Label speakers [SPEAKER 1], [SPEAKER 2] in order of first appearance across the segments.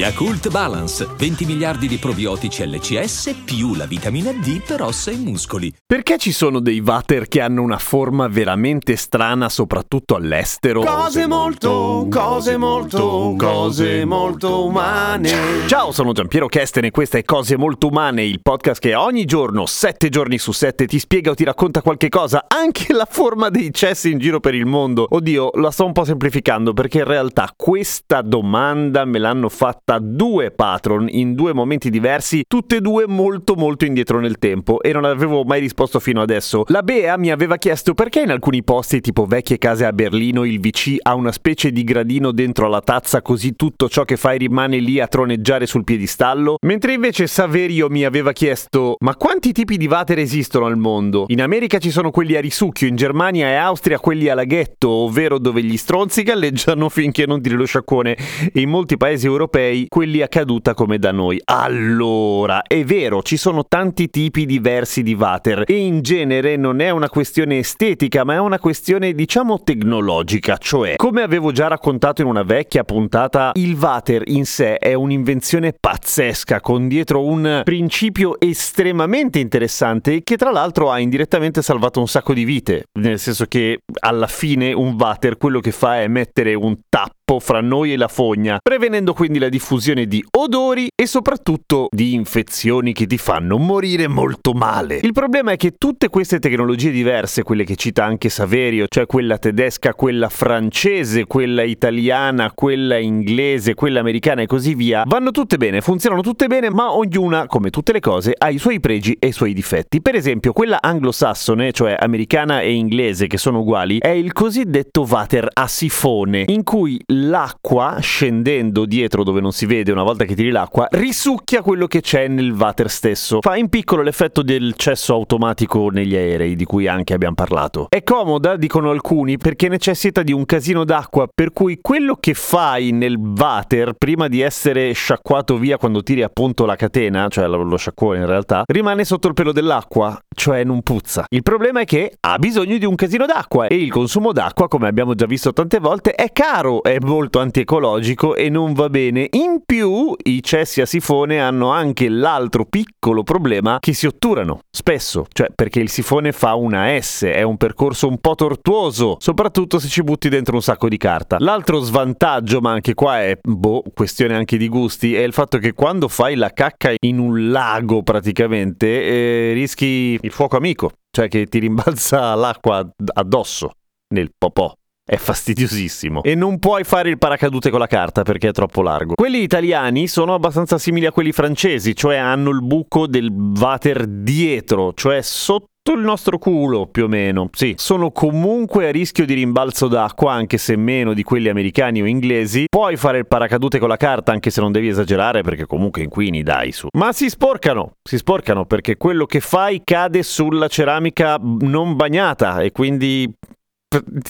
[SPEAKER 1] Yakult Balance, 20 miliardi di probiotici LCS più la vitamina D per ossa e muscoli.
[SPEAKER 2] Perché ci sono dei water che hanno una forma veramente strana, soprattutto all'estero?
[SPEAKER 3] Cose molto, cose molto, cose molto umane.
[SPEAKER 2] Ciao, sono Giampiero Kesten e questa è Cose Molto Umane, il podcast che ogni giorno, 7 giorni su 7, ti spiega o ti racconta qualche cosa, anche la forma dei cessi in giro per il mondo. Oddio, la sto un po' semplificando perché in realtà questa domanda me l'hanno fatta due patron in due momenti diversi, tutte e due molto molto indietro nel tempo e non avevo mai risposto fino adesso. La Bea mi aveva chiesto perché in alcuni posti tipo vecchie case a Berlino il VC ha una specie di gradino dentro alla tazza così tutto ciò che fai rimane lì a troneggiare sul piedistallo, mentre invece Saverio mi aveva chiesto ma quanti tipi di water esistono al mondo? In America ci sono quelli a risucchio, in Germania e Austria quelli a laghetto, ovvero dove gli stronzi galleggiano finché non tiri lo sciacquone e in molti paesi europei quelli a caduta come da noi. Allora, è vero, ci sono tanti tipi diversi di water e in genere non è una questione estetica, ma è una questione diciamo tecnologica, cioè, come avevo già raccontato in una vecchia puntata, il water in sé è un'invenzione pazzesca con dietro un principio estremamente interessante che tra l'altro ha indirettamente salvato un sacco di vite, nel senso che alla fine un water quello che fa è mettere un tappo fra noi e la fogna, prevenendo quindi la diffusione di odori e soprattutto di infezioni che ti fanno morire molto male. Il problema è che tutte queste tecnologie diverse, quelle che cita anche Saverio, cioè quella tedesca, quella francese, quella italiana, quella inglese, quella americana e così via, vanno tutte bene, funzionano tutte bene, ma ognuna, come tutte le cose, ha i suoi pregi e i suoi difetti. Per esempio, quella anglosassone, cioè americana e inglese, che sono uguali, è il cosiddetto water a sifone, in cui l'acqua, scendendo dietro dove non si vede una volta che tiri l'acqua, risucchia quello che c'è nel water stesso. Fa in piccolo l'effetto del cesso automatico negli aerei, di cui anche abbiamo parlato. È comoda, dicono alcuni, perché necessita di un casino d'acqua, per cui quello che fai nel water, prima di essere sciacquato via quando tiri appunto la catena, cioè lo sciacquone in realtà, rimane sotto il pelo dell'acqua, cioè non puzza. Il problema è che ha bisogno di un casino d'acqua e il consumo d'acqua, come abbiamo già visto tante volte, è caro, è molto antiecologico e non va bene. In più, i cessi a sifone hanno anche l'altro piccolo problema che si otturano, spesso, cioè perché il sifone fa una S, è un percorso un po' tortuoso, soprattutto se ci butti dentro un sacco di carta. L'altro svantaggio, ma anche qua è, boh, questione anche di gusti, è il fatto che quando fai la cacca in un lago praticamente, eh, rischi il fuoco amico, cioè che ti rimbalza l'acqua addosso nel popò è fastidiosissimo. E non puoi fare il paracadute con la carta perché è troppo largo. Quelli italiani sono abbastanza simili a quelli francesi, cioè hanno il buco del water dietro, cioè sotto il nostro culo più o meno. Sì, sono comunque a rischio di rimbalzo d'acqua, anche se meno di quelli americani o inglesi. Puoi fare il paracadute con la carta, anche se non devi esagerare, perché comunque inquini, dai su. Ma si sporcano, si sporcano perché quello che fai cade sulla ceramica non bagnata e quindi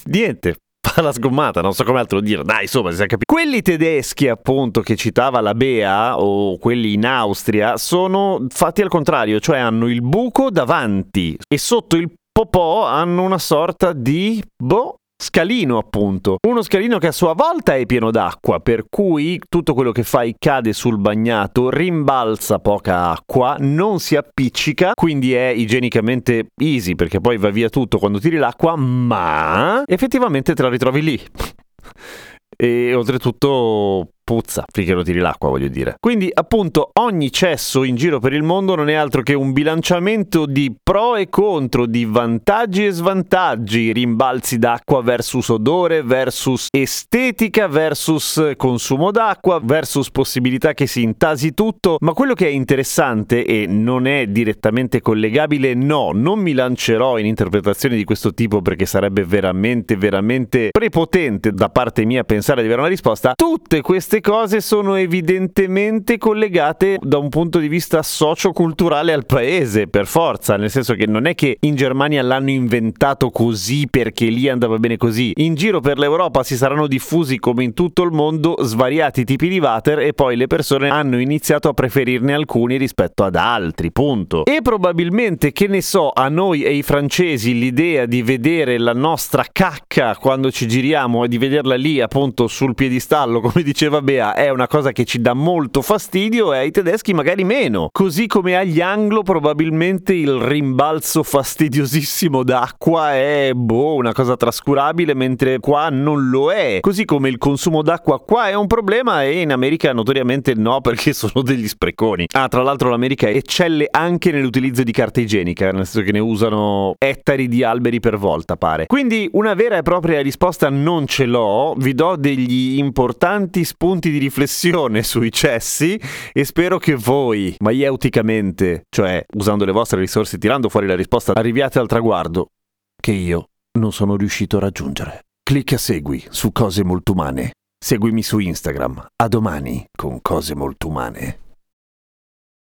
[SPEAKER 2] niente, la sgommata, non so come altro dire. Dai, insomma, si sa capito. Quelli tedeschi, appunto, che citava la Bea o quelli in Austria, sono fatti al contrario, cioè hanno il buco davanti e sotto il popò hanno una sorta di boh scalino appunto. Uno scalino che a sua volta è pieno d'acqua, per cui tutto quello che fai cade sul bagnato, rimbalza poca acqua, non si appiccica, quindi è igienicamente easy perché poi va via tutto quando tiri l'acqua, ma effettivamente te la ritrovi lì. e oltretutto puzza finché lo tiri l'acqua, voglio dire. Quindi, appunto, ogni cesso in giro per il mondo non è altro che un bilanciamento di pro e contro, di vantaggi e svantaggi, rimbalzi d'acqua versus odore, versus estetica, versus consumo d'acqua, versus possibilità che si intasi tutto. Ma quello che è interessante e non è direttamente collegabile, no, non mi lancerò in interpretazioni di questo tipo perché sarebbe veramente, veramente prepotente da parte mia pensare di avere una risposta. Tutte queste queste cose sono evidentemente collegate da un punto di vista socioculturale al paese, per forza, nel senso che non è che in Germania l'hanno inventato così perché lì andava bene così. In giro per l'Europa si saranno diffusi come in tutto il mondo svariati tipi di water e poi le persone hanno iniziato a preferirne alcuni rispetto ad altri, punto. E probabilmente, che ne so, a noi e ai francesi l'idea di vedere la nostra cacca quando ci giriamo e di vederla lì appunto sul piedistallo, come diceva Bea, è una cosa che ci dà molto fastidio e ai tedeschi magari meno. Così come agli anglo probabilmente il rimbalzo fastidiosissimo d'acqua è boh, una cosa trascurabile, mentre qua non lo è. Così come il consumo d'acqua qua è un problema e in America notoriamente no perché sono degli spreconi. Ah, tra l'altro l'America eccelle anche nell'utilizzo di carta igienica, nel senso che ne usano ettari di alberi per volta, pare. Quindi una vera e propria risposta non ce l'ho, vi do degli importanti spunti di riflessione sui cessi e spero che voi, maieuticamente, cioè usando le vostre risorse tirando fuori la risposta, arriviate al traguardo che io non sono riuscito a raggiungere. Clicca segui su cose molto umane. Seguimi su Instagram. A domani con cose molto umane.